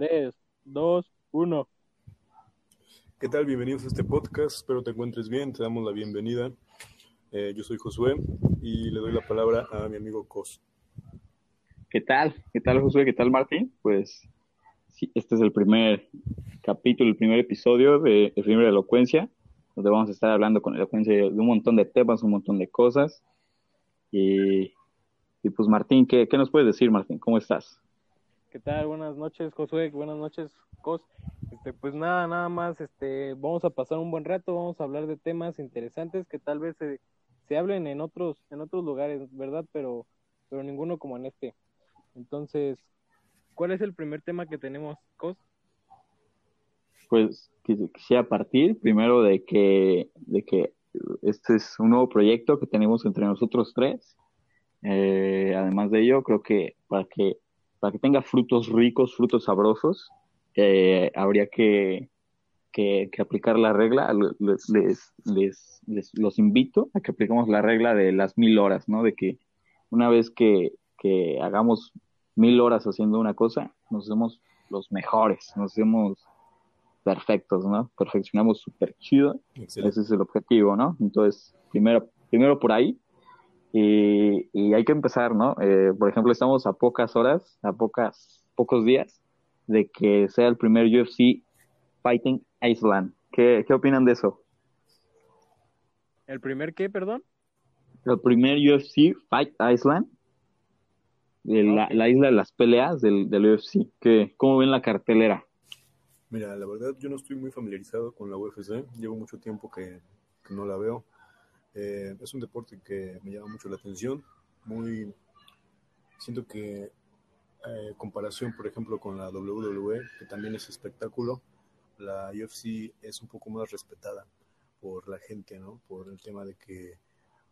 3, 2, 1. ¿Qué tal? Bienvenidos a este podcast. Espero te encuentres bien. Te damos la bienvenida. Eh, yo soy Josué y le doy la palabra a mi amigo Cos. ¿Qué tal? ¿Qué tal, Josué? ¿Qué tal, Martín? Pues sí, este es el primer capítulo, el primer episodio de Efímera Elocuencia, donde vamos a estar hablando con elocuencia de un montón de temas, un montón de cosas. Y, y pues, Martín, ¿qué, ¿qué nos puedes decir, Martín? ¿Cómo estás? ¿Qué tal? Buenas noches, Josué. Buenas noches, Cos. Este, pues nada, nada más, este, vamos a pasar un buen rato, vamos a hablar de temas interesantes que tal vez se, se hablen en otros, en otros lugares, ¿verdad? Pero, pero ninguno como en este. Entonces, ¿cuál es el primer tema que tenemos, Cos? Pues quisiera partir primero de que, de que este es un nuevo proyecto que tenemos entre nosotros tres. Eh, además de ello, creo que para que para que tenga frutos ricos, frutos sabrosos, eh, habría que, que, aplicar la regla. Les, les, les, los invito a que apliquemos la regla de las mil horas, ¿no? De que una vez que, que hagamos mil horas haciendo una cosa, nos hacemos los mejores, nos hacemos perfectos, ¿no? Perfeccionamos súper chido. Ese es el objetivo, ¿no? Entonces, primero, primero por ahí, y, hay que empezar, ¿no? Eh, por ejemplo, estamos a pocas horas, a pocas, pocos días de que sea el primer UFC Fighting Iceland. ¿Qué, qué opinan de eso? ¿El primer qué, perdón? El primer UFC Fight Iceland. la, la, isla de las peleas del, del UFC. ¿Qué, ¿Cómo ven la cartelera? Mira, la verdad yo no estoy muy familiarizado con la UFC. Llevo mucho tiempo que, que no la veo. Eh, es un deporte que me llama mucho la atención. Muy, siento que eh, comparación, por ejemplo, con la WWE, que también es espectáculo, la UFC es un poco más respetada por la gente, ¿no? Por el tema de que,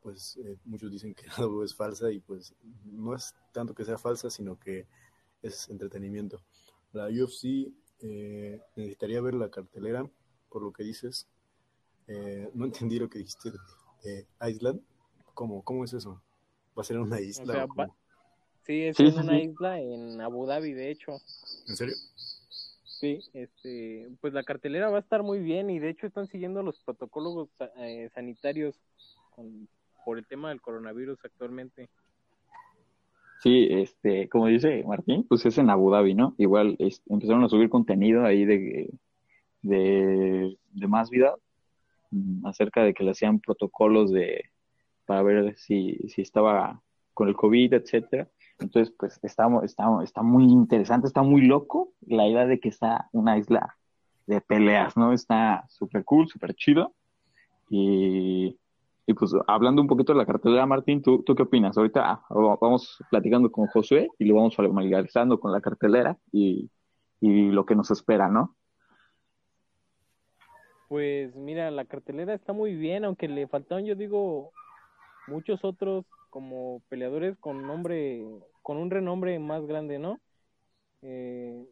pues, eh, muchos dicen que la WWE es falsa y pues no es tanto que sea falsa, sino que es entretenimiento. La UFC necesitaría ver la cartelera, por lo que dices. no entendí lo que dijiste eh, Island. ¿Cómo, ¿Cómo es eso? ¿Va a ser una isla? sí, es una isla en Abu Dhabi, de hecho. ¿En serio? Sí, este, pues la cartelera va a estar muy bien y de hecho están siguiendo los protocolos eh, sanitarios por el tema del coronavirus actualmente. Sí, este, como dice Martín, pues es en Abu Dhabi, ¿no? Igual empezaron a subir contenido ahí de, de, de más vida acerca de que le hacían protocolos de para ver si, si estaba con el COVID, etcétera. Entonces, pues está, está, muy interesante, está muy loco la idea de que está una isla de peleas, ¿no? Está súper cool, súper chido. Y, y, pues hablando un poquito de la cartelera, Martín, ¿tú, tú qué opinas? Ahorita ah, vamos platicando con Josué y lo vamos familiarizando con la cartelera y, y lo que nos espera, ¿no? Pues mira, la cartelera está muy bien, aunque le faltaron, yo digo, muchos otros como peleadores con nombre, con un renombre más grande, ¿no? Eh,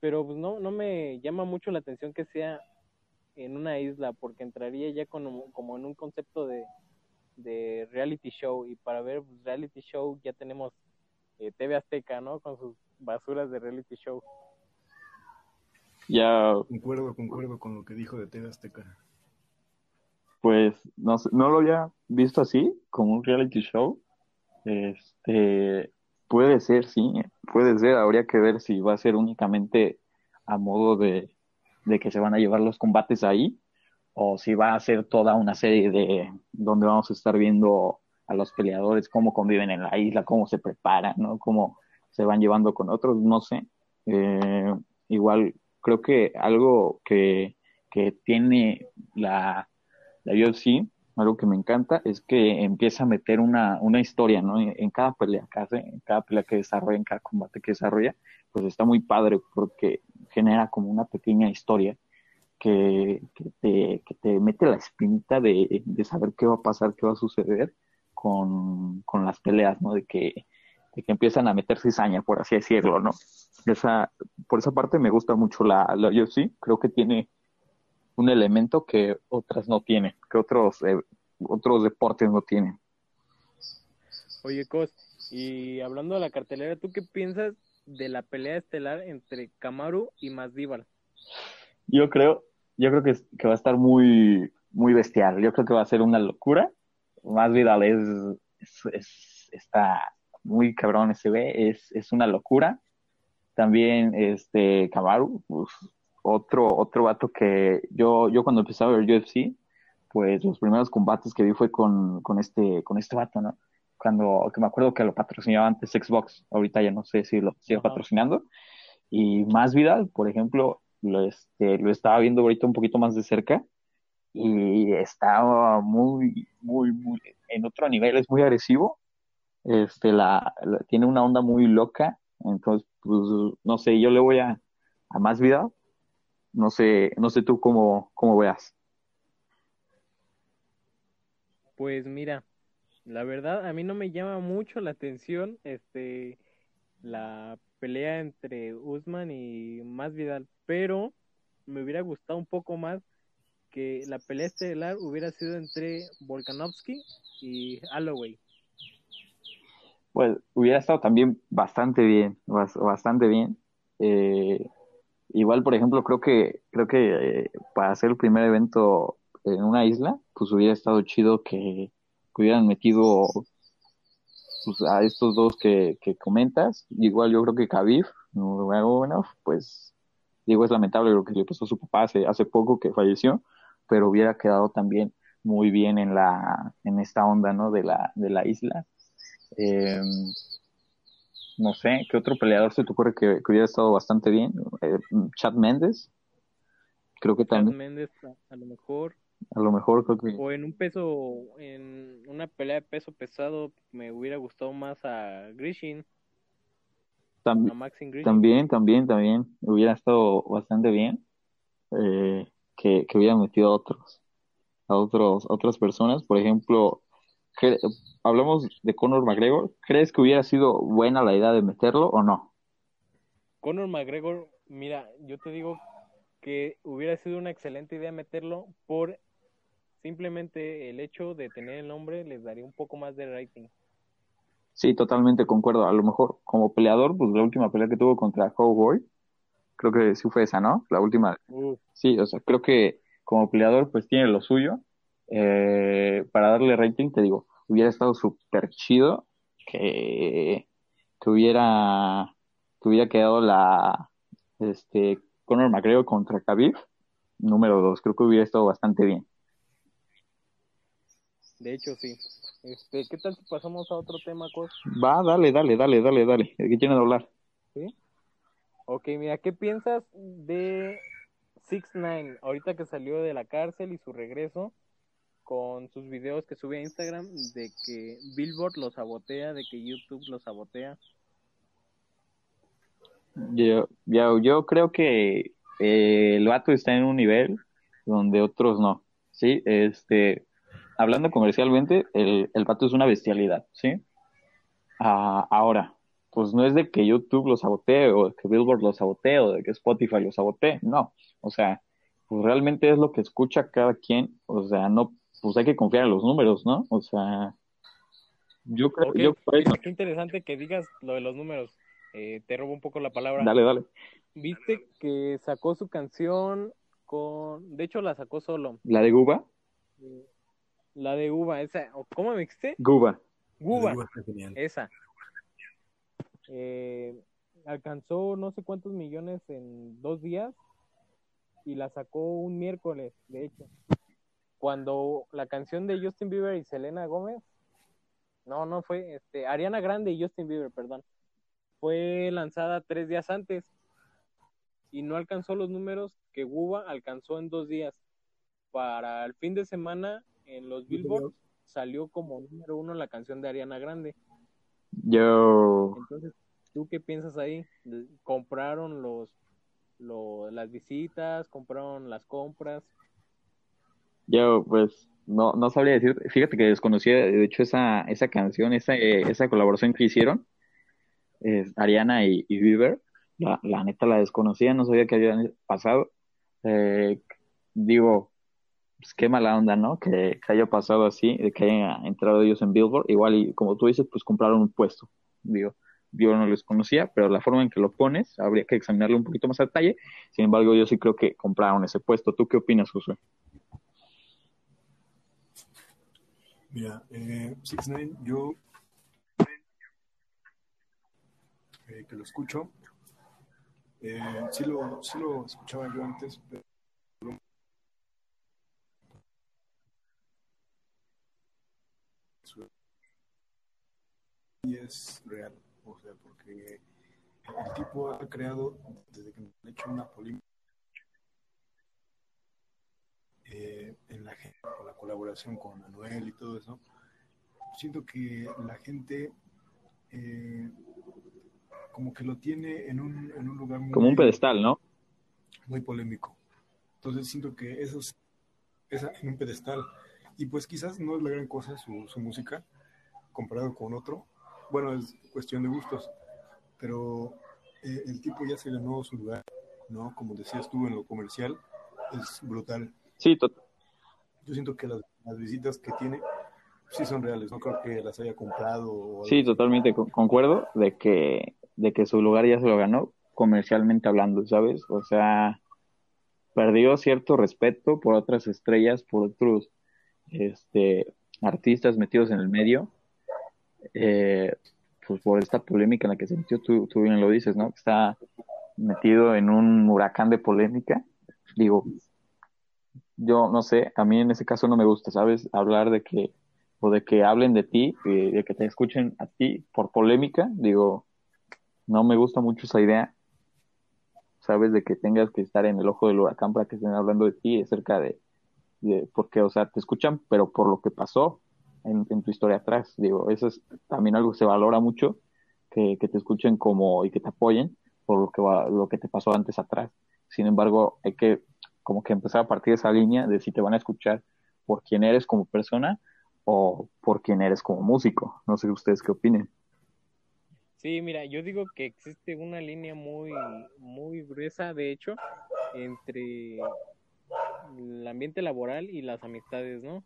pero pues no, no me llama mucho la atención que sea en una isla, porque entraría ya como, como en un concepto de, de reality show, y para ver pues, reality show ya tenemos eh, TV Azteca, ¿no? Con sus basuras de reality show. Ya. Concuerdo, concuerdo con lo que dijo de TV Azteca. Pues no, no lo había visto así, como un reality show. Este, puede ser, sí, puede ser. Habría que ver si va a ser únicamente a modo de, de que se van a llevar los combates ahí, o si va a ser toda una serie de donde vamos a estar viendo a los peleadores, cómo conviven en la isla, cómo se preparan, ¿no? Cómo se van llevando con otros, no sé. Eh, igual creo que algo que, que tiene la, la UFC, algo que me encanta, es que empieza a meter una, una historia, ¿no? En, cada pelea que hace, en cada pelea que desarrolla, en cada combate que desarrolla, pues está muy padre porque genera como una pequeña historia que, que, te, que te mete la espinita de, de saber qué va a pasar, qué va a suceder con, con las peleas, ¿no? De que de que empiezan a meter cizaña, por así decirlo, ¿no? Esa, por esa parte me gusta mucho la, la UFC, creo que tiene un elemento que otras no tienen, que otros, eh, otros deportes no tienen. Oye, Cos, y hablando de la cartelera, ¿tú qué piensas de la pelea estelar entre Kamaru y Masvidal? Yo creo, yo creo que, que va a estar muy, muy bestial. Yo creo que va a ser una locura. Masvidal es, es, es está muy cabrón ese ve, es, es una locura. También este Kamaru, pues, otro, otro vato que yo, yo cuando empezaba a ver UFC, pues los primeros combates que vi fue con, con este, con este vato, ¿no? Cuando, que me acuerdo que lo patrocinaba antes Xbox, ahorita ya no sé si lo sigue patrocinando. Y más Vidal, por ejemplo, lo, este, lo estaba viendo ahorita un poquito más de cerca y estaba muy, muy, muy, en otro nivel, es muy agresivo este, la, tiene una onda muy loca, entonces, pues, no sé, yo le voy a, a más vida, no sé, no sé tú cómo, cómo veas. Pues mira, la verdad a mí no me llama mucho la atención este la pelea entre Usman y Masvidal, pero me hubiera gustado un poco más que la pelea estelar hubiera sido entre Volkanovski y Holloway pues hubiera estado también bastante bien, bastante bien. Eh, igual, por ejemplo, creo que creo que eh, para hacer el primer evento en una isla, pues hubiera estado chido que, hubieran metido pues, a estos dos que, que comentas. Igual yo creo que Khabib, bueno, pues digo, es lamentable lo que le pasó a su papá hace, hace poco que falleció, pero hubiera quedado también muy bien en la en esta onda, ¿no? De la de la isla eh, no sé, ¿qué otro peleador se te ocurre que, hubiera estado bastante bien? Eh, Chad Méndez. Creo que también. Chad Méndez, a, lo mejor. A lo mejor creo que. O en un peso, en una pelea de peso pesado, me hubiera gustado más a Grishin. También, también, también. Hubiera estado bastante bien. Eh, que, que hubiera metido a otros. A otros, a otras personas. Por ejemplo, hablamos de Conor McGregor, ¿crees que hubiera sido buena la idea de meterlo o no? Conor McGregor, mira, yo te digo que hubiera sido una excelente idea meterlo por simplemente el hecho de tener el nombre les daría un poco más de rating. Sí, totalmente concuerdo. A lo mejor como peleador, pues la última pelea que tuvo contra Cowboy, creo que sí fue esa, ¿no? La última. Sí, o sea, creo que como peleador pues tiene lo suyo eh, para darle rating, te digo, hubiera estado súper chido que, que hubiera que hubiera quedado la este Conor McGregor contra Khabib número dos, creo que hubiera estado bastante bien. De hecho, sí. Este, ¿qué tal si pasamos a otro tema, Cos? Va, dale, dale, dale, dale, dale. ¿De qué tienes hablar? Sí. Ok, mira, ¿qué piensas de Six Nine ahorita que salió de la cárcel y su regreso? Con sus videos que sube a Instagram de que Billboard lo sabotea, de que YouTube lo sabotea. Yo, yo, yo creo que eh, el vato está en un nivel donde otros no, ¿sí? Este, hablando comercialmente, el, el vato es una bestialidad, ¿sí? Ah, ahora, pues no es de que YouTube lo sabotee o que Billboard lo sabotee o de que Spotify lo sabotee, no, o sea, pues realmente es lo que escucha cada quien, o sea, no pues hay que confiar en los números, ¿no? O sea, yo creo yo Qué interesante que digas lo de los números. Eh, te robo un poco la palabra. Dale, dale. Viste que sacó su canción con. De hecho, la sacó solo. ¿La de Guba? La de Uva, esa. ¿Cómo me dijiste? Guba. Guba. Esa. Eh, alcanzó no sé cuántos millones en dos días y la sacó un miércoles, de hecho cuando la canción de Justin Bieber y Selena Gómez, no, no fue, este, Ariana Grande y Justin Bieber, perdón, fue lanzada tres días antes y no alcanzó los números que Guba alcanzó en dos días. Para el fin de semana en los Billboard salió como número uno la canción de Ariana Grande. Yo. Entonces, ¿tú qué piensas ahí? ¿Compraron los, los las visitas? ¿Compraron las compras? Yo, pues, no, no sabría decir. Fíjate que desconocía, de hecho, esa, esa canción, esa, esa colaboración que hicieron, Ariana y, y Bieber. La, la, neta la desconocía, no sabía que había pasado. Eh, digo, pues qué mala onda, ¿no? Que, haya pasado así, que hayan entrado ellos en Billboard. Igual, y como tú dices, pues compraron un puesto. Digo, yo no les conocía, pero la forma en que lo pones habría que examinarlo un poquito más a detalle. Sin embargo, yo sí creo que compraron ese puesto. ¿Tú qué opinas, Josué? Mira, eh, Six Nine, yo eh, que lo escucho, eh, sí, lo, sí lo escuchaba yo antes, pero y es real, o sea, porque el tipo ha creado, desde que me ha hecho una polémica eh, en la gente, con la colaboración con Manuel y todo eso, siento que la gente eh, como que lo tiene en un, en un lugar muy, Como un pedestal, ¿no? muy polémico. Entonces siento que eso es, es en un pedestal. Y pues quizás no es la gran cosa su, su música comparado con otro. Bueno, es cuestión de gustos, pero eh, el tipo ya se ganó su lugar, ¿no? Como decías tú en lo comercial, es brutal. Sí, to- Yo siento que las, visitas que tiene sí son reales, no creo que las haya comprado. O sí, totalmente co- concuerdo de que, de que su lugar ya se lo ganó comercialmente hablando, ¿sabes? O sea, perdió cierto respeto por otras estrellas, por otros este, artistas metidos en el medio, eh, pues por esta polémica en la que se metió, tú, tú bien lo dices, ¿no? Está metido en un huracán de polémica. Digo, yo no sé, a mí en ese caso no me gusta, ¿sabes? Hablar de que, o de que hablen de ti, de que te escuchen a ti por polémica, digo, no me gusta mucho esa idea, ¿sabes? De que tengas que estar en el ojo del huracán para que estén hablando de ti acerca de, de porque, o sea, te escuchan, pero por lo que pasó en, en tu historia atrás, digo, eso es también algo que se valora mucho, que, que te escuchen como y que te apoyen por lo que va, lo que te pasó antes atrás. Sin embargo, hay que como que empezar a partir de esa línea de si te van a escuchar por quién eres como persona o por quién eres como músico. No sé ustedes qué opinen. Sí, mira, yo digo que existe una línea muy, muy gruesa, de hecho, entre el ambiente laboral y las amistades, ¿no?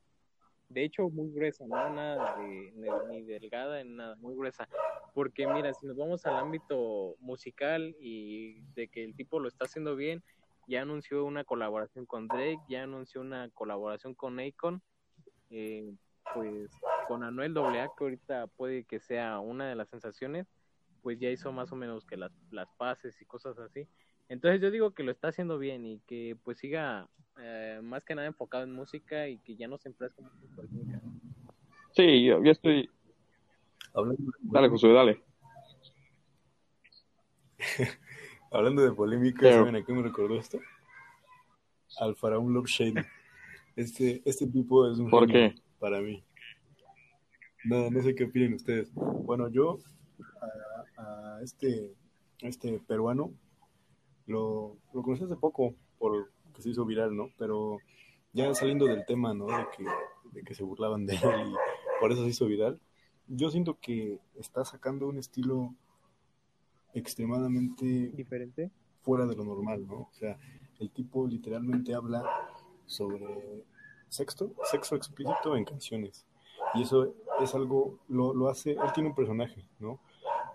De hecho, muy gruesa, no nada de, ni, delgada, ni nada, muy gruesa. Porque mira, si nos vamos al ámbito musical y de que el tipo lo está haciendo bien, ya anunció una colaboración con Drake, ya anunció una colaboración con Akon, eh, pues con Anuel AA, que ahorita puede que sea una de las sensaciones, pues ya hizo más o menos que las, las pases y cosas así. Entonces yo digo que lo está haciendo bien y que pues siga eh, más que nada enfocado en música y que ya no se enfrasque mucho en política. Sí, yo, yo estoy... Dale, Josué, dale. Hablando de polémica, Pero- ¿saben a qué me recordó esto? Al faraón Love Shady. Este, este tipo es un ¿Por genio qué? para mí. No, no sé qué opinan ustedes. Bueno, yo a, a este, a este peruano lo, lo conocí hace poco por que se hizo viral, ¿no? Pero ya saliendo del tema, ¿no? De que, de que se burlaban de él y por eso se hizo viral. Yo siento que está sacando un estilo extremadamente Diferente. fuera de lo normal, ¿no? O sea, el tipo literalmente habla sobre sexo, sexo explícito en canciones. Y eso es algo, lo, lo hace, él tiene un personaje, ¿no?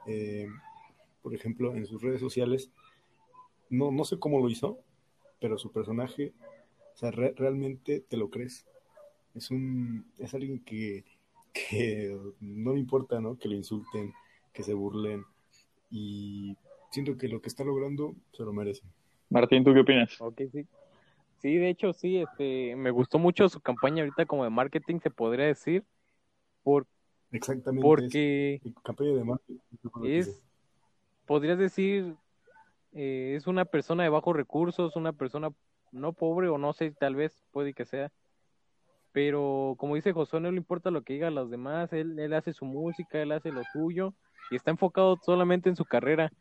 Eh, por ejemplo, en sus redes sociales, no, no sé cómo lo hizo, pero su personaje, o sea, re- realmente te lo crees. Es un, es alguien que, que no le importa, ¿no? Que le insulten, que se burlen. Y siento que lo que está logrando se lo merece. Martín, ¿tú qué opinas? Ok, sí. Sí, de hecho, sí, este, me gustó mucho su campaña ahorita como de marketing, se podría decir, por, Exactamente. porque es- campaña de marketing. es, podrías decir, eh, es una persona de bajos recursos, una persona no pobre o no sé, tal vez puede que sea, pero como dice Josué, no le importa lo que digan los demás, él, él hace su música, él hace lo suyo y está enfocado solamente en su carrera.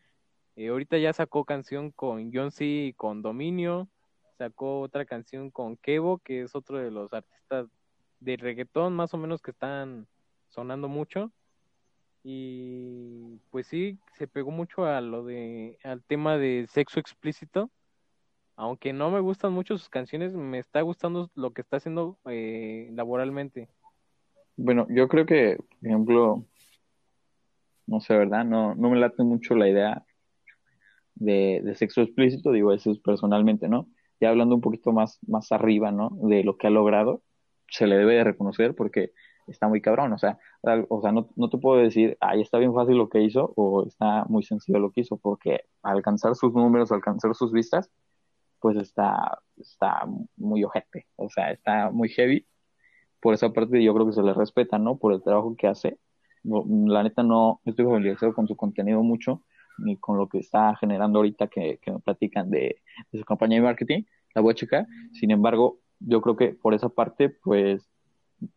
Eh, ahorita ya sacó canción con John C. y con Dominio, sacó otra canción con Kevo, que es otro de los artistas de reggaetón más o menos que están sonando mucho. Y pues sí, se pegó mucho a lo de, al tema de sexo explícito. Aunque no me gustan mucho sus canciones, me está gustando lo que está haciendo eh, laboralmente. Bueno, yo creo que, por ejemplo, no sé, ¿verdad? No, no me late mucho la idea de, de sexo explícito, digo, eso es personalmente, ¿no? Ya hablando un poquito más, más arriba, ¿no? De lo que ha logrado, se le debe de reconocer porque está muy cabrón, o sea, o sea, no, no te puedo decir, ay, está bien fácil lo que hizo o está muy sencillo lo que hizo, porque alcanzar sus números, alcanzar sus vistas, pues está, está muy ojete, o sea, está muy heavy. Por esa parte yo creo que se le respeta, ¿no? Por el trabajo que hace. La neta no estoy familiarizado con su contenido mucho, ni con lo que está generando ahorita que, que me platican de, de su campaña de marketing, la voy a checar. Sin embargo, yo creo que por esa parte, pues,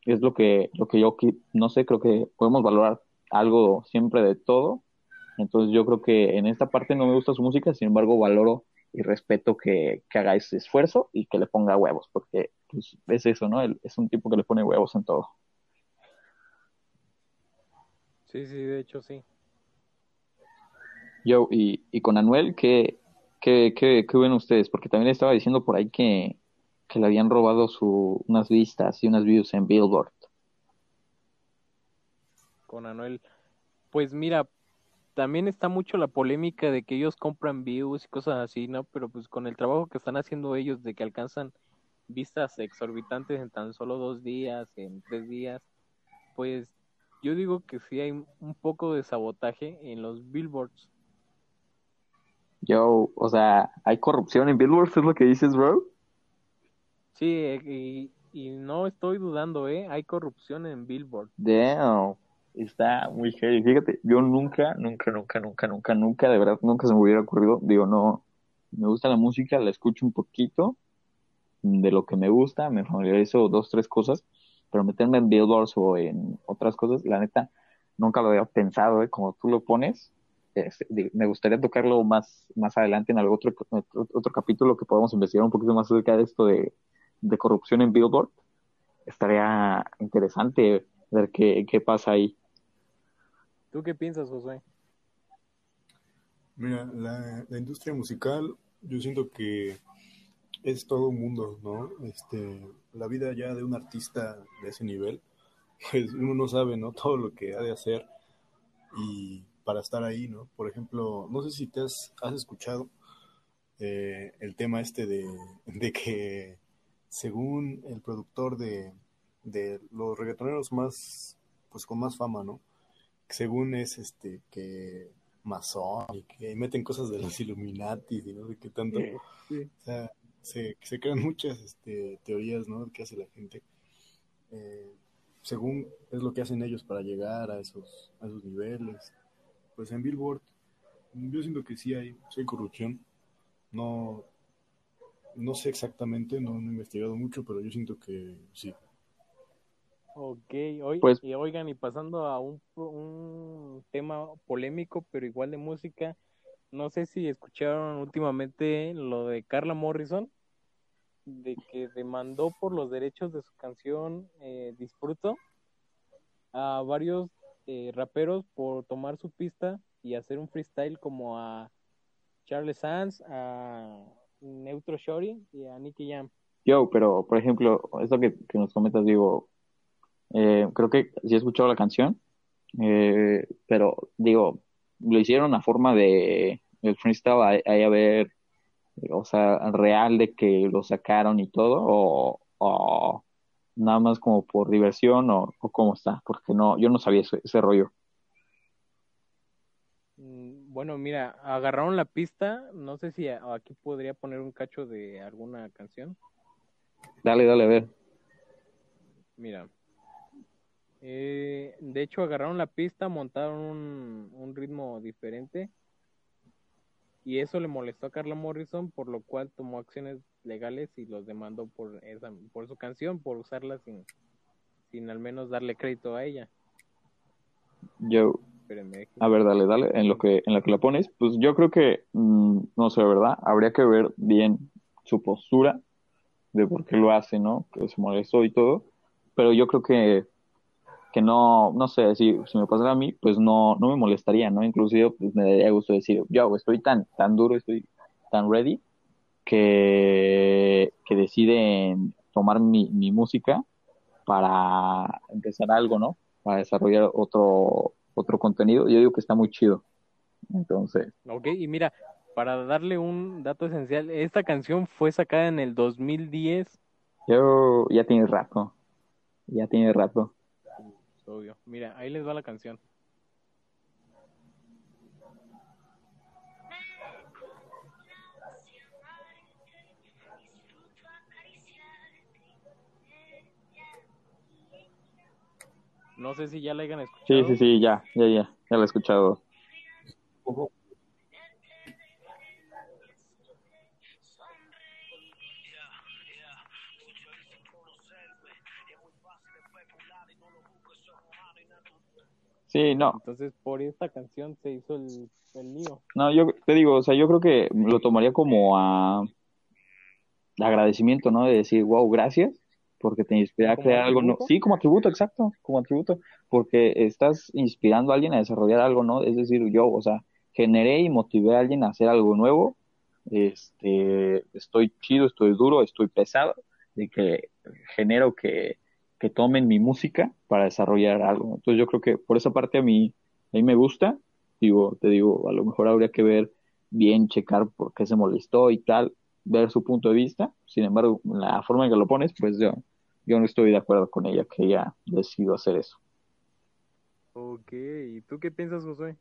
es lo que, lo que yo, no sé, creo que podemos valorar algo siempre de todo. Entonces yo creo que en esta parte no me gusta su música, sin embargo valoro y respeto que, que haga ese esfuerzo y que le ponga huevos, porque pues, es eso, ¿no? es un tipo que le pone huevos en todo. Sí, sí, de hecho sí. Yo, y, y con Anuel, ¿qué, qué, qué, qué ven ustedes? Porque también estaba diciendo por ahí que, que le habían robado su, unas vistas y unas views en Billboard. Con Anuel. Pues mira, también está mucho la polémica de que ellos compran views y cosas así, ¿no? Pero pues con el trabajo que están haciendo ellos de que alcanzan vistas exorbitantes en tan solo dos días, en tres días, pues yo digo que sí hay un poco de sabotaje en los billboards. Yo, o sea, ¿hay corrupción en billboards? ¿Es lo que dices, bro? Sí, y, y no estoy dudando, ¿eh? Hay corrupción en billboard. Damn está muy heavy. Fíjate, yo nunca, nunca, nunca, nunca, nunca, nunca, de verdad, nunca se me hubiera ocurrido. Digo, no, me gusta la música, la escucho un poquito de lo que me gusta, me familiarizo dos, tres cosas, pero meterme en billboards o en otras cosas, la neta, nunca lo había pensado, ¿eh? Como tú lo pones, este, me gustaría tocarlo más, más adelante en algún otro, otro, capítulo que podamos investigar un poquito más acerca de esto de, de corrupción en Billboard. Estaría interesante ver qué, qué pasa ahí. ¿Tú qué piensas, José? Mira, la, industria musical, yo siento que es todo un mundo, ¿no? Este, la vida ya de un artista de ese nivel, pues uno no sabe, ¿no? Todo lo que ha de hacer y para estar ahí, ¿no? Por ejemplo, no sé si te has, escuchado eh, el tema este de, de, que según el productor de, de los reggaetoneros más, pues con más fama, ¿no? según es este que masón y que meten cosas de los Illuminati y no sé qué tanto. O sea, se, se crean muchas este, teorías, ¿no? Que hace la gente. Eh, según es lo que hacen ellos para llegar a esos, a esos niveles. Pues en Billboard, yo siento que sí hay, sí hay corrupción. No, no sé exactamente, no, no he investigado mucho, pero yo siento que sí. Ok, hoy, pues, y oigan, y pasando a un, un tema polémico, pero igual de música, no sé si escucharon últimamente lo de Carla Morrison, de que demandó por los derechos de su canción eh, Disfruto a varios eh, raperos por tomar su pista y hacer un freestyle como a Charles Sands, a Neutro Shorty y a Nicky Jam. Yo, pero por ejemplo, eso que, que nos comentas, digo, eh, creo que sí he escuchado la canción, eh, pero digo, lo hicieron a forma de el freestyle ahí a ver, o sea, real de que lo sacaron y todo, o, nada más como por diversión o, cómo está, porque no, yo no sabía ese, rollo. Mm, bueno, mira, agarraron la pista, no sé si aquí podría poner un cacho de alguna canción. Dale, dale, a ver. Mira, eh, de hecho, agarraron la pista, montaron un, ritmo diferente y eso le molestó a Carla Morrison, por lo cual tomó acciones legales y los demandó por esa, por su canción, por usarla sin, sin al menos darle crédito a ella. Yo, a ver, dale, dale, en lo que en lo que la pones, pues yo creo que, mm, no sé, ¿verdad? Habría que ver bien su postura de por qué lo hace, ¿no? Que se molestó y todo, pero yo creo que que no, no sé, si, si me pasara a mí, pues no, no me molestaría, ¿no? Inclusive pues me daría gusto decir, yo estoy tan, tan duro, estoy tan ready, que, que deciden tomar mi, mi música para empezar algo, ¿no? Para desarrollar otro, otro contenido, yo digo que está muy chido. Entonces. Ok, y mira, para darle un dato esencial, esta canción fue sacada en el 2010. Yo ya tiene rato, ya tiene rato. Obvio. Mira, ahí les va la canción. No sé si ya la hayan escuchado. Sí, sí, sí, ya, ya, ya, ya la he escuchado. Sí, no. Entonces, por esta canción se hizo el, el lío. No, yo te digo, o sea, yo creo que lo tomaría como a agradecimiento, ¿no? De decir, wow, gracias, porque te inspira a ¿Como crear algo, ¿no? atributo? Sí, como atributo, exacto, como atributo, porque estás inspirando a alguien a desarrollar algo, ¿no? Es decir, yo, o sea, generé y motivé a alguien a hacer algo nuevo, este, estoy chido, estoy duro, estoy pesado, de que genero que, que tomen mi música para desarrollar algo. Entonces yo creo que por esa parte a mí, a mí me gusta, digo, te digo, a lo mejor habría que ver bien, checar por qué se molestó y tal, ver su punto de vista. Sin embargo, la forma en que lo pones, pues yo, yo no estoy de acuerdo con ella, que ella decidió hacer eso. Ok, ¿y tú qué piensas, Josué?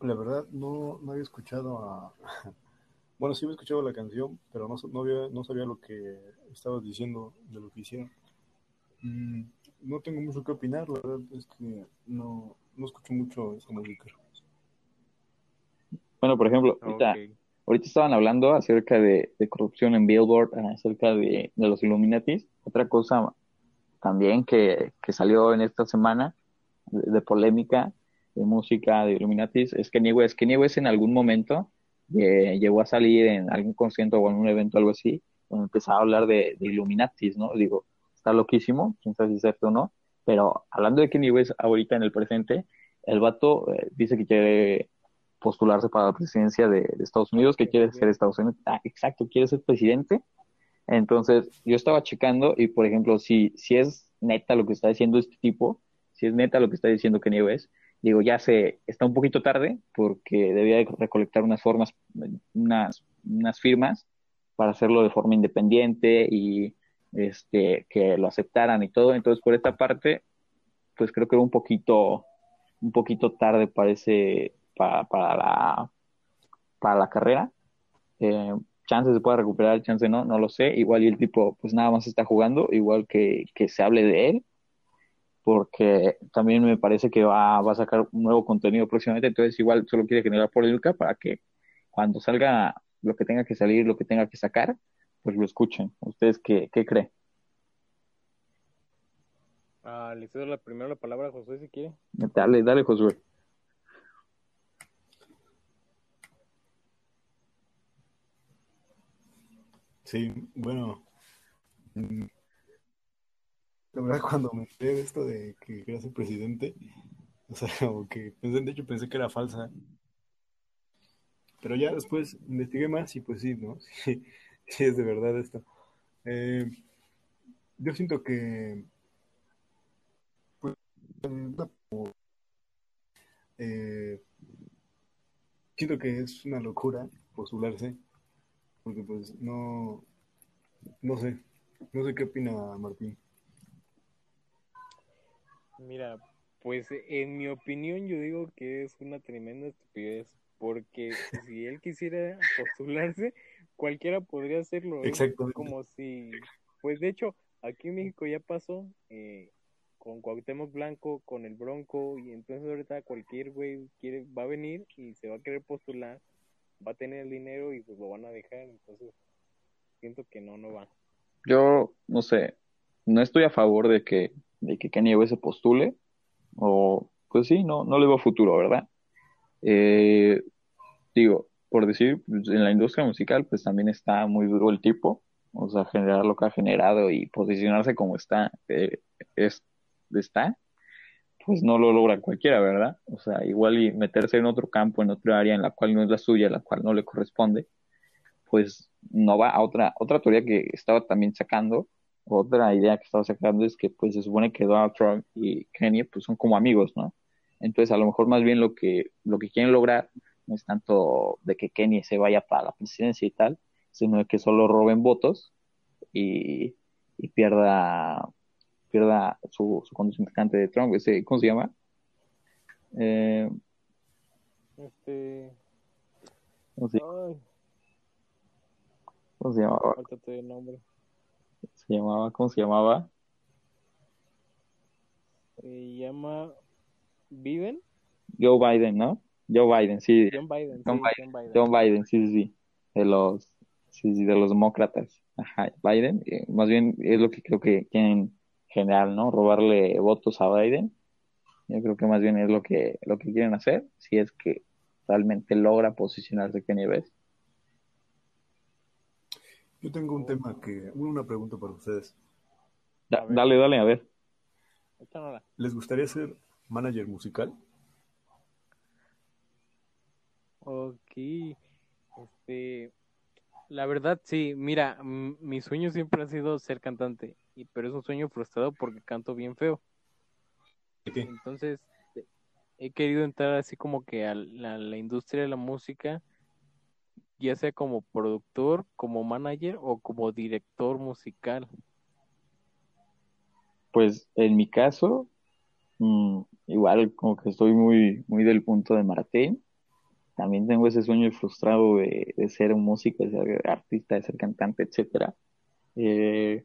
La verdad, no, no había escuchado a... Bueno, sí había escuchado la canción, pero no, no, había, no sabía lo que estabas diciendo de lo que hicieron. Mm, no tengo mucho que opinar, la verdad es que no, no escucho mucho esa música. Bueno, por ejemplo, ahorita, Ok. ahorita estaban hablando acerca de, de corrupción en Billboard, acerca de, de los Illuminatis. Otra cosa también que, que salió en esta semana de, de polémica de música de Illuminatis es Kanye West. Kanye West en algún momento eh, llegó a salir en algún concierto o en un evento algo así, donde empezaba a hablar de, de Illuminatis, ¿no? Digo, está loquísimo, quién sabe si es cierto o no, pero hablando de Kanye West ahorita en el presente, el vato eh, dice que quiere postularse para la presidencia de, Estados Unidos, que quiere ser Estados Unidos, ah, exacto, quiere ser presidente. Entonces, yo estaba checando y, por ejemplo, si, si es neta lo que está diciendo este tipo, si es neta lo que está diciendo Kanye West, digo, ya se está un poquito tarde porque debía de recolectar unas formas, unas, unas firmas para hacerlo de forma independiente y este que lo aceptaran y todo. Entonces, por esta parte, pues creo que era un poquito, un poquito tarde parece para, para la para la carrera. Eh, chance se puede recuperar, chance no, no lo sé. Igual y el tipo pues nada más está jugando, igual que, que se hable de él, porque también me parece que va, va a sacar un nuevo contenido próximamente, entonces igual solo quiere generar polémica para que cuando salga lo que tenga que salir, lo que tenga que sacar, pues lo escuchen. ¿Ustedes qué, qué creen? Ah, le cedo la primera la palabra a Josué si quiere. Dale, dale, Josué. Sí, bueno, la verdad cuando me enteré de esto de que quería ser presidente, o sea, como que pensé, de hecho pensé que era falsa, pero ya después investigué más y pues sí, ¿no? Sí, es de verdad esto. Eh, yo siento que, pues, eh, siento que es una locura postularse, porque pues no, no sé, no sé qué opina Martín. Mira, pues en mi opinión yo digo que es una tremenda estupidez, porque si él quisiera postularse, cualquiera podría hacerlo. ¿eh? Exactamente. Como si, pues de hecho, aquí en México ya pasó eh, con Cuauhtémoc Blanco, con el Bronco, y entonces ahorita cualquier güey quiere, va a venir y se va a querer postular, va a tener el dinero y pues lo van a dejar, entonces siento que no, no va. Yo, no sé, no estoy a favor de que, de que Kanye West se postule, o pues sí, no, no le veo futuro, ¿verdad? Eh, digo, por decir, pues, en la industria musical, pues también está muy duro el tipo, o sea, generar lo que ha generado y posicionarse como está, eh, es, está, pues no lo logra cualquiera, ¿verdad? O sea, igual y meterse en otro campo, en otra área en la cual no es la suya, la cual no le corresponde, pues no va a otra, otra teoría que estaba también sacando otra idea que estaba sacando es que pues se supone que Donald Trump y Kanye pues son como amigos, ¿no? Entonces a lo mejor más bien lo que, lo que quieren lograr no es tanto de que Kanye se vaya para la presidencia y tal, sino de que solo roben votos y, y pierda pierda su, su contrincante de Trump, ese, ¿cómo se llama? Eh, Este. ¿cómo, se, Ay, cómo se el nombre. Se llamaba, ¿cómo se llamaba? Se llama. ¿Biden? Joe Biden, ¿no? Joe Biden, sí, John Biden. John sí, Biden. John Biden. John Biden, sí, sí, de los, sí, sí, de los demócratas. Ajá, Biden, eh, más bien es lo que creo que quieren generar, ¿no? Robarle votos a Biden. Yo creo que más bien es lo que, lo que quieren hacer, si es que realmente logra posicionarse Kanye West. Yo tengo un tema que, una pregunta para ustedes. Da- dale, dale, a ver. ¿Les gustaría ser manager musical? Ok. Este. La verdad, sí. Mira, mi sueño siempre ha sido ser cantante. Y, pero es un sueño frustrado porque canto bien feo. ¿De qué? Entonces, he querido entrar así como que a la, la industria de la música, ya sea como productor, como manager o como director musical. Pues en mi caso, mm, igual como que estoy muy, muy del punto de Martín. También tengo ese sueño frustrado de, de ser un músico, de ser artista, de ser cantante, etcétera. Eh,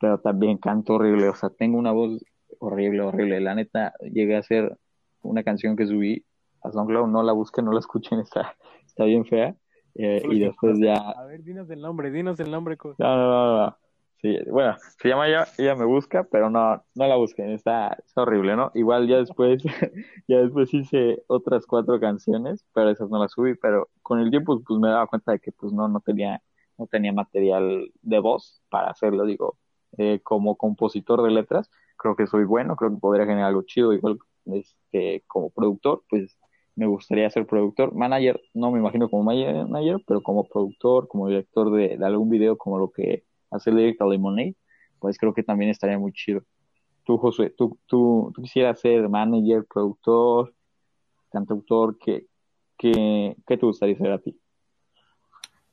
pero también canto horrible, o sea, tengo una voz horrible, horrible. La neta, llegué a hacer una canción que subí a SoundCloud, no la busquen, no la escuchen, está, está bien fea. Eh, y después ya, A ver, dinos el nombre, dinos el nombre. co- no, no, no, no. Sí, bueno, se llama ella, ella me busca, pero no, no la busquen, está, está horrible, ¿no? Igual ya después, ya después hice otras cuatro canciones, pero esas no las subí, pero con el tiempo pues me daba cuenta de que pues no, no tenía, no tenía material de voz para hacerlo, digo, eh, como compositor de letras, creo que soy bueno, creo que podría generar algo chido, igual este, como productor, pues me gustaría ser productor, manager, no me imagino como manager, pero como productor, como director de, de algún video, como lo que hace Lyric Lemonade, pues creo que también estaría muy chido. Tú, Josué, tú, tú, tú quisieras ser manager, productor, cantautor, ¿qué, qué, qué te gustaría ser a ti?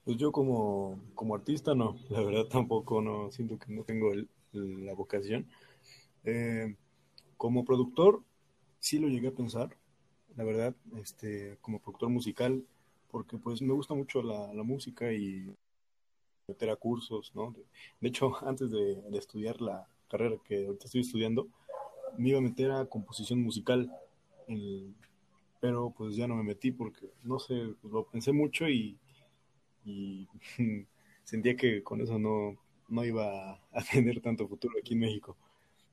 Pues yo como, como artista no, la verdad tampoco no, siento que no tengo el- la vocación. Eh, como productor, sí lo llegué a pensar, la verdad, este, como productor musical, porque pues me gusta mucho la, la música y meter a cursos, ¿no? De, hecho, antes de, de estudiar la carrera que ahorita estoy estudiando, me iba a meter a composición musical, pero pues ya no me metí porque, no sé, pues, lo pensé mucho y y sentía que con eso no, no iba a tener tanto futuro aquí en México.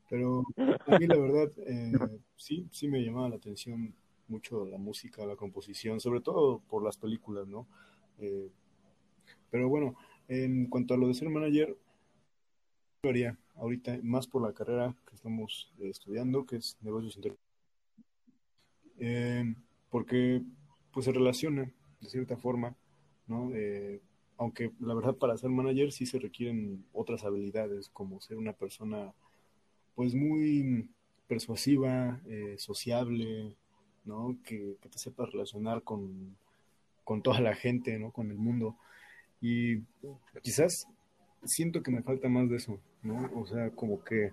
Pero a mí la verdad, eh, sí, sí me llamaba la atención mucho la música, la composición, sobre todo por las películas, ¿no? Eh, pero bueno, en cuanto a lo de ser manager, lo haría ahorita más por la carrera que estamos eh, estudiando, que es negocios internacionales. Eh, porque pues se relaciona de cierta forma ¿no? Aunque la verdad para ser manager sí se requieren otras habilidades, como ser una persona pues muy persuasiva, sociable, ¿no? Que, que te sepas relacionar con, con toda la gente, ¿no? Con el mundo. Y quizás siento que me falta más de eso, ¿no? O sea, como que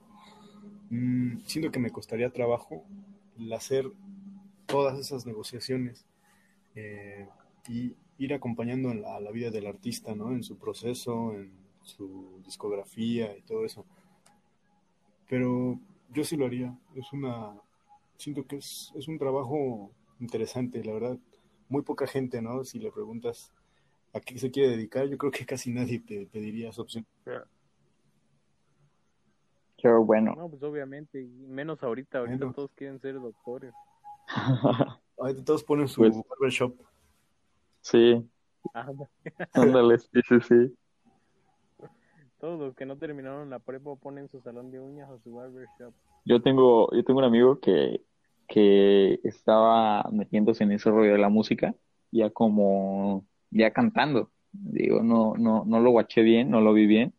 mm, siento que me costaría trabajo hacer todas esas negociaciones eh, y ir acompañando la, la vida del artista, ¿no? En su proceso, en su discografía y todo eso. Pero yo sí lo haría. Es una, siento que es, es un trabajo interesante, la verdad. Muy poca gente, ¿no? Si le preguntas a qué se quiere dedicar, yo creo que casi nadie te, te diría esa opción. Pero bueno, No, pues obviamente, y menos ahorita, ahorita Bueno. todos quieren ser doctores. Ahorita todos ponen su Pues- barbershop. sí, ándale, sí, sí, sí. Todos los que no terminaron la prepa ponen su salón de uñas o su barbershop. Yo tengo, yo tengo un amigo que, que estaba metiéndose en ese rollo de la música, ya como, ya cantando. Digo, no, no, no lo guaché bien, no lo vi bien,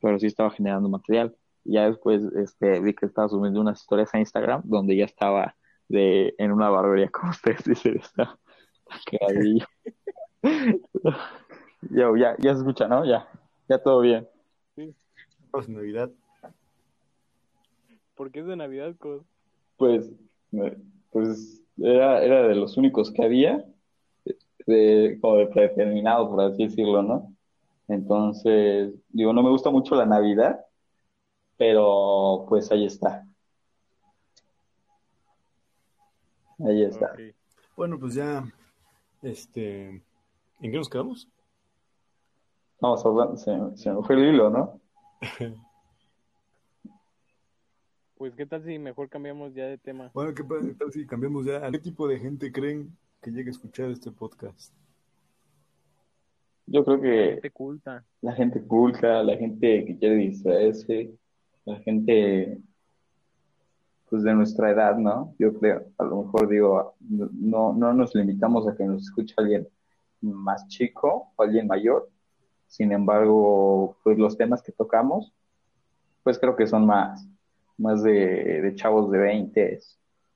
pero sí estaba generando material. Ya después este, vi que estaba subiendo unas historias a Instagram donde ya estaba de, en una barbería, como ustedes dicen, está, ya, ya, ya se escucha, ¿no? Ya, ya todo bien. Es Navidad. ¿Por qué es de Navidad, Pues, pues era, era de los únicos que había, de, como de predeterminado, por así decirlo, ¿no? Entonces, digo, no me gusta mucho la Navidad, pero pues ahí está. Ahí está. Bueno, pues ya, este, ¿en qué nos quedamos? Vamos hablando, se, se me fue el hilo, ¿no? Pues, ¿qué tal si mejor cambiamos ya de tema? Bueno, ¿qué tal si cambiamos ya? ¿A qué tipo de gente creen que llegue a escuchar este podcast? Yo creo que... La gente culta. La gente culta, la gente que quiere distraerse, la gente pues de nuestra edad, ¿no? Yo creo, a lo mejor digo, no, no nos limitamos a que nos escuche alguien más chico o alguien mayor. Sin embargo, pues los temas que tocamos, pues creo que son más, más de, de chavos de 20,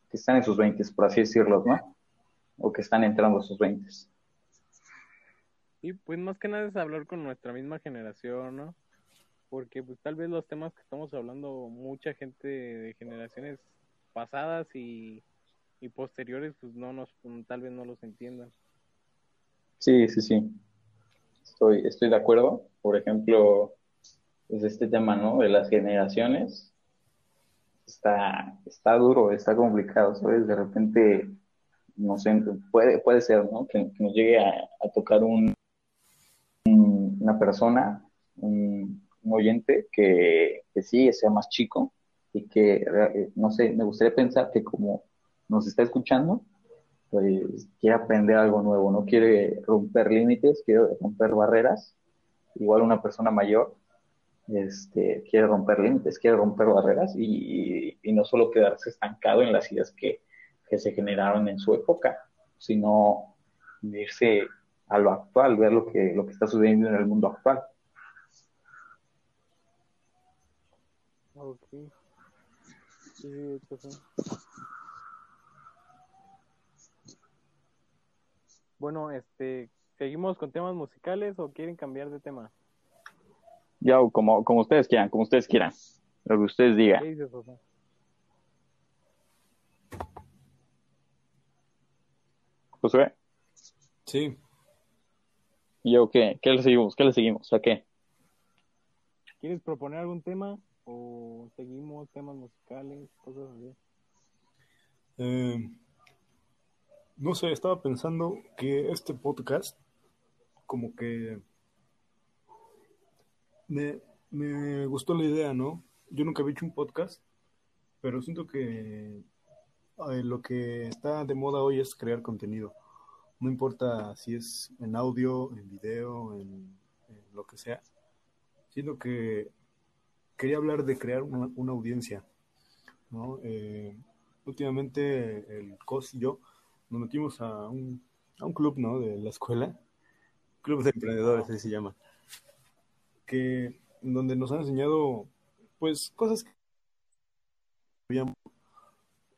que están en sus 20, por así decirlo, ¿no? O que están entrando a sus 20. Y pues más que nada es hablar con nuestra misma generación, ¿no? Porque pues tal vez los temas que estamos hablando, mucha gente de generaciones pasadas y, posteriores, pues no nos, tal vez no los entiendan. Sí, sí, sí. Estoy, estoy de acuerdo. Por ejemplo, pues este tema, ¿no? De las generaciones. Está, está duro, está complicado, ¿sabes? De repente, no sé, puede, puede ser, ¿no? Que, nos llegue a tocar un, una persona, un, oyente que, que, sí sea más chico y que, eh, no sé, me gustaría pensar que como nos está escuchando, pues quiere aprender algo nuevo, no quiere romper límites, quiere romper barreras. Igual una persona mayor este, quiere romper límites, quiere romper barreras y, y no solo quedarse estancado en las ideas que, que se generaron en su época, sino irse a lo actual, ver lo que, lo que está sucediendo en el mundo actual. Okay. Bueno, este, ¿seguimos con temas musicales o quieren cambiar de tema? Ya, como, como ustedes quieran, como ustedes quieran, lo que ustedes digan. ¿Qué dices, Josué? Sí. ¿Y yo qué? ¿Qué le seguimos? ¿Qué le seguimos? ¿A qué? ¿Quieres proponer algún tema? ¿O seguimos temas musicales? Cosas así. Eh, no sé, estaba pensando que este podcast, como que me, me gustó la idea, ¿no? Yo nunca había hecho un podcast, pero siento que eh, lo que está de moda hoy es crear contenido no importa si es en audio, en video, en, lo que sea, sino que quería hablar de crear una, audiencia. ¿no? Eh, últimamente el COS y yo nos metimos a un, a un club ¿no? de la escuela, club de emprendedores, así se llama, que donde nos han enseñado pues cosas que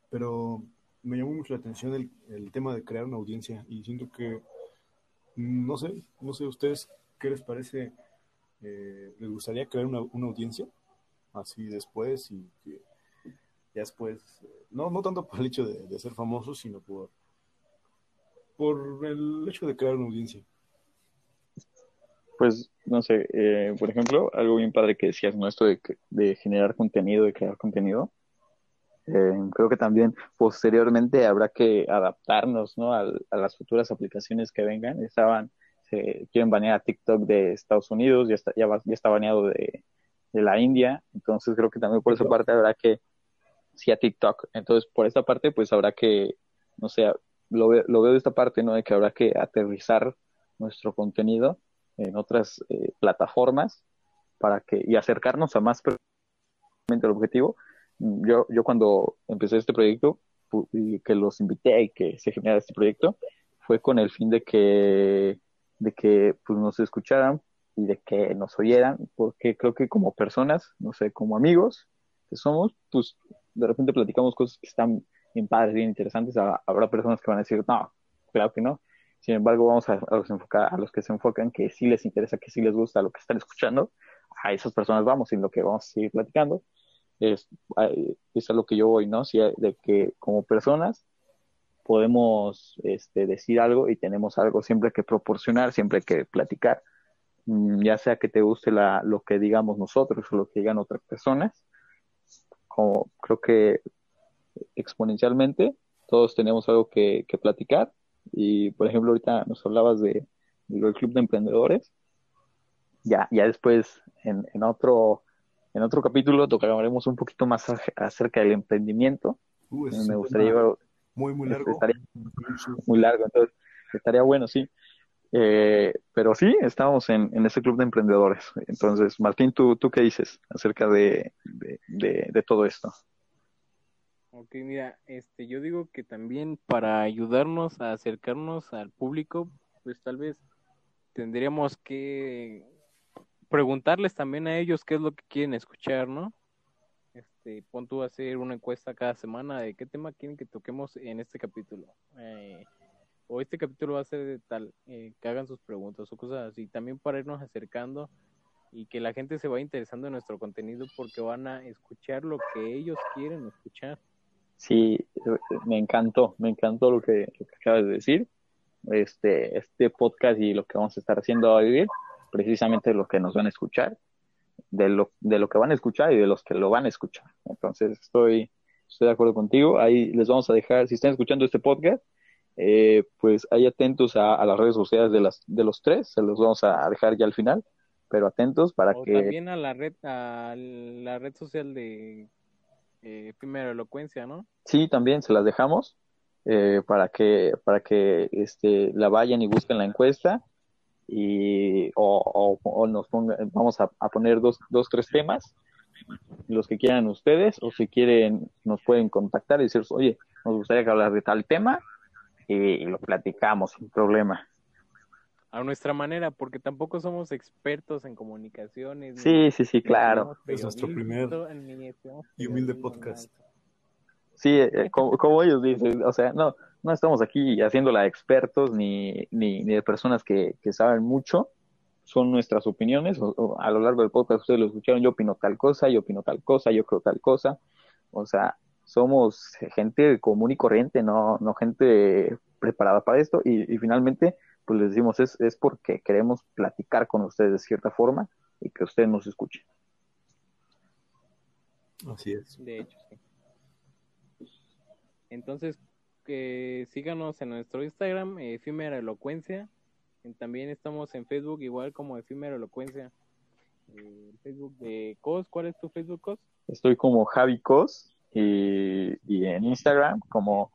pero me llamó mucho la atención el, el, tema de crear una audiencia. Y siento que, no sé, no sé ustedes qué les parece, eh, les gustaría crear una, una, audiencia así después y que ya después, no, no tanto por el hecho de, de ser famosos, sino por, por el hecho de crear una audiencia. Pues, no sé, eh, por ejemplo, algo bien padre que decías, ¿no? Esto de, de generar contenido, de crear contenido eh, creo que también posteriormente habrá que adaptarnos ¿no? a, las futuras aplicaciones que vengan. Estaban, se quieren banear a TikTok de Estados Unidos, ya está, ya, ya está baneado de, de, la India, entonces creo que también por esa parte habrá que, sí a TikTok, entonces por esta parte pues habrá que, no sé, lo, veo, lo veo de esta parte, ¿no? De que habrá que aterrizar nuestro contenido en otras eh, plataformas para que, y acercarnos a más el objetivo yo, yo cuando empecé este proyecto, que los invité y que se generara este proyecto, fue con el fin de que, de que pues, nos escucharan y de que nos oyeran, porque creo que como personas, no sé, como amigos que somos, pues de repente platicamos cosas que están bien padres, bien interesantes. Habrá personas que van a decir, no, claro que no. Sin embargo, vamos a, los enfocar, a los que se enfocan, que sí les interesa, que sí les gusta lo que están escuchando, a esas personas vamos y lo que vamos a seguir platicando. Es, es a lo que yo voy, ¿no? Si, de que como personas podemos este, decir algo y tenemos algo siempre que proporcionar, siempre que platicar, mm, ya sea que te guste la, lo que digamos nosotros o lo que digan otras personas, como creo que exponencialmente todos tenemos algo que, platicar y por ejemplo ahorita nos hablabas de, del club de emprendedores ya ya después en, en otro en otro capítulo tocaremos un poquito más acerca del emprendimiento uh, me gustaría llevar muy, muy largo. muy largo, entonces estaría bueno, sí. Eh, pero sí, estamos en, en ese club de emprendedores. Entonces, Martín, ¿tú, tú qué dices acerca de, de, todo esto? Ok, mira, este, yo digo que también para ayudarnos a acercarnos al público, pues tal vez tendríamos que preguntarles también a ellos qué es lo que quieren escuchar, ¿no? este, pon tú a hacer una encuesta cada semana de qué tema quieren que toquemos en este capítulo. Eh, o este capítulo va a ser de tal, eh, que hagan sus preguntas o cosas así. También para irnos acercando y que la gente se vaya interesando en nuestro contenido porque van a escuchar lo que ellos quieren escuchar. Sí, me encantó, me encantó lo que, lo que acabas de decir. Este, este podcast y lo que vamos a estar haciendo a vivir, precisamente lo que nos van a escuchar de lo, de lo que van a escuchar y de los que lo van a escuchar. Entonces, estoy, estoy de acuerdo contigo. Ahí les vamos a dejar, si están escuchando este podcast, eh, pues ahí atentos a, las redes sociales de, las, de los tres, se los vamos a dejar ya al final, pero atentos para que... También a la red, a la red social de eh, Primera Elocuencia, ¿no? Sí, también se las dejamos. Eh, para que para que este la vayan y busquen la encuesta y o, o, nos ponga, vamos a, poner dos, dos, tres temas, los que quieran ustedes, o si quieren, nos pueden contactar y decir, oye, nos gustaría que hablar de tal tema y, lo platicamos sin problema. A nuestra manera, porque tampoco somos expertos en comunicaciones. Sí, sí, sí, claro. Es nuestro primer y humilde podcast. Sí, eh, como, como ellos dicen, o sea, no, no estamos aquí haciéndola de expertos ni, ni, de personas que, saben mucho, son nuestras opiniones. a lo largo del podcast ustedes lo escucharon, yo opino tal cosa, yo opino tal cosa, yo creo tal cosa. O sea, somos gente común y corriente, no, no gente preparada para esto. Y, finalmente, pues les decimos, es, es porque queremos platicar con ustedes de cierta forma y que ustedes nos escuchen. Así es. De hecho, sí. Entonces, que síganos en nuestro Instagram, Efímera Elocuencia. También estamos en Facebook, igual como Efímera Elocuencia. Eh, Facebook de COS, ¿cuál es tu Facebook COS? Estoy como Javi COS y, en Instagram como,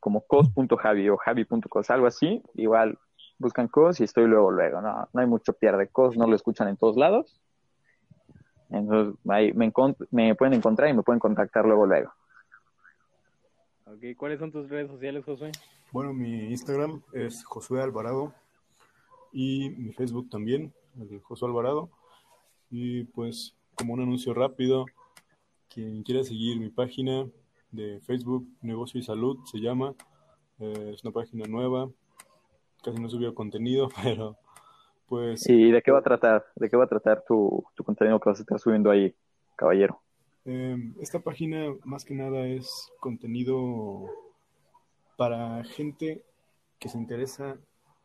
como cos.javi o javi.cos, algo así. Igual buscan COS y estoy luego, luego. No, no hay mucho pierde COS, no lo escuchan en todos lados. Entonces ahí me, me pueden encontrar y me pueden contactar luego, luego. ¿Cuáles son tus redes sociales, Josué? Bueno, mi Instagram es Josué Alvarado y mi Facebook también, el Josué Alvarado. Y pues, como un anuncio rápido, quien quiera seguir mi página de Facebook, Negocio y Salud, se llama. Eh, es una página nueva, casi no subió contenido, pero pues... ¿Y de qué va a tratar? ¿De qué va a tratar tu, tu contenido que vas a estar subiendo ahí, caballero? Em, esta página más que nada es contenido para gente que se interesa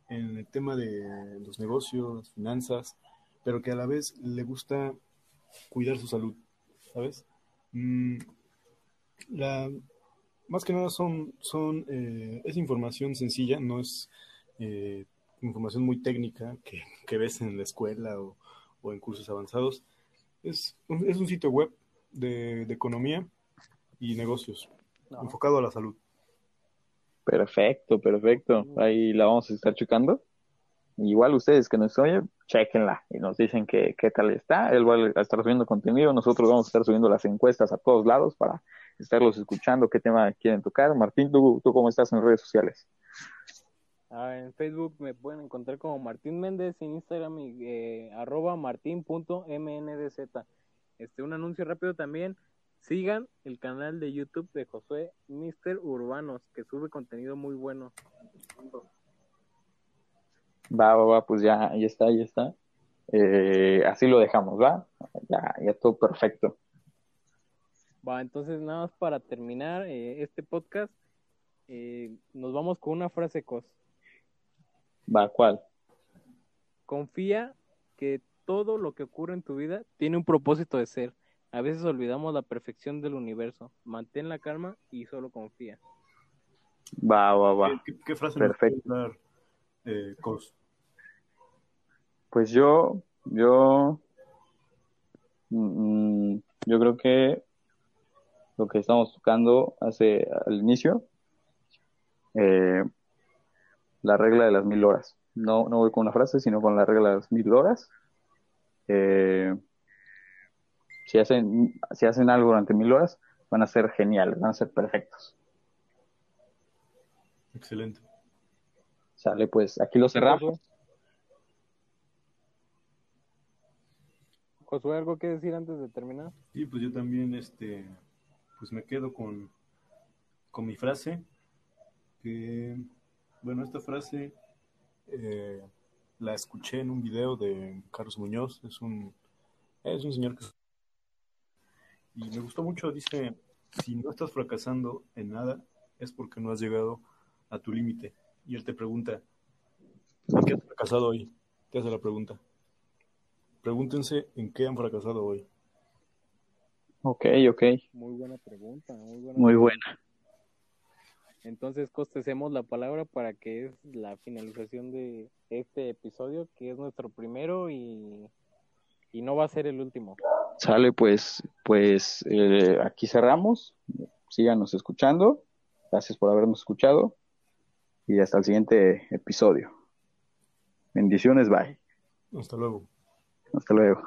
en el tema de los negocios, finanzas, pero que a la vez le gusta cuidar su salud, ¿sabes? Mm, la, más que nada son, son eh, es información sencilla, no es eh, información muy técnica que, que, ves en la escuela o, o en cursos avanzados. Es, es un sitio web de, economía y negocios, enfocado a la salud. Perfecto, perfecto. Ahí la vamos a estar checando. Igual ustedes que nos oyen, chequenla y nos dicen qué tal está. Él va a estar subiendo contenido, nosotros vamos a estar subiendo las encuestas a todos lados para estarlos escuchando, qué tema quieren tocar. Martín, ¿tú, tú cómo estás en redes sociales? Ah, en Facebook me pueden encontrar como Martín Méndez, en Instagram eh, arroba martín.mndz. Este, un anuncio rápido también. Sigan el canal de YouTube de Josué Mister Urbanos, que sube contenido muy bueno. Va, va, va, pues ya, ya está, ya está. Eh, así lo dejamos, ¿va? Ya, ya todo perfecto. Va, entonces nada más para terminar eh, este podcast, eh, nos vamos con una frase cos. Va, ¿cuál? Confía que todo lo que ocurre en tu vida tiene un propósito de ser. A veces olvidamos la perfección del universo. Mantén la calma y solo confía. Va, va, va. ¿Qué, qué frase Perfecto. nos puedes dar, eh, Cos? Pues yo, yo, mm, yo creo que lo que estamos tocando hace al inicio, eh, la regla de las mil horas. No, no voy con una frase, sino con la regla de las mil horas. Eh, si hacen, si hacen algo durante mil horas, van a ser geniales, van a ser perfectos. Excelente. Sale, pues aquí lo cerramos. Josué, ¿algo que decir antes de terminar? Sí, pues yo también, este, pues me quedo con, con mi frase, que, bueno, esta frase eh, la escuché en un video de Carlos Muñoz, es un, es un señor que... Y me gustó mucho, dice, si no estás fracasando en nada, es porque no has llegado a tu límite. Y él te pregunta, ¿en qué has fracasado hoy? Te hace la pregunta. Pregúntense en qué han fracasado hoy. Ok, ok. Muy buena pregunta, muy buena. Muy buena. Entonces, costecemos la palabra para que es la finalización de este episodio, que es nuestro primero y, y no va a ser el último. Sale, pues, pues eh, aquí cerramos. Síganos escuchando. Gracias por habernos escuchado. Y hasta el siguiente episodio. Bendiciones, bye. Hasta luego. Hasta luego.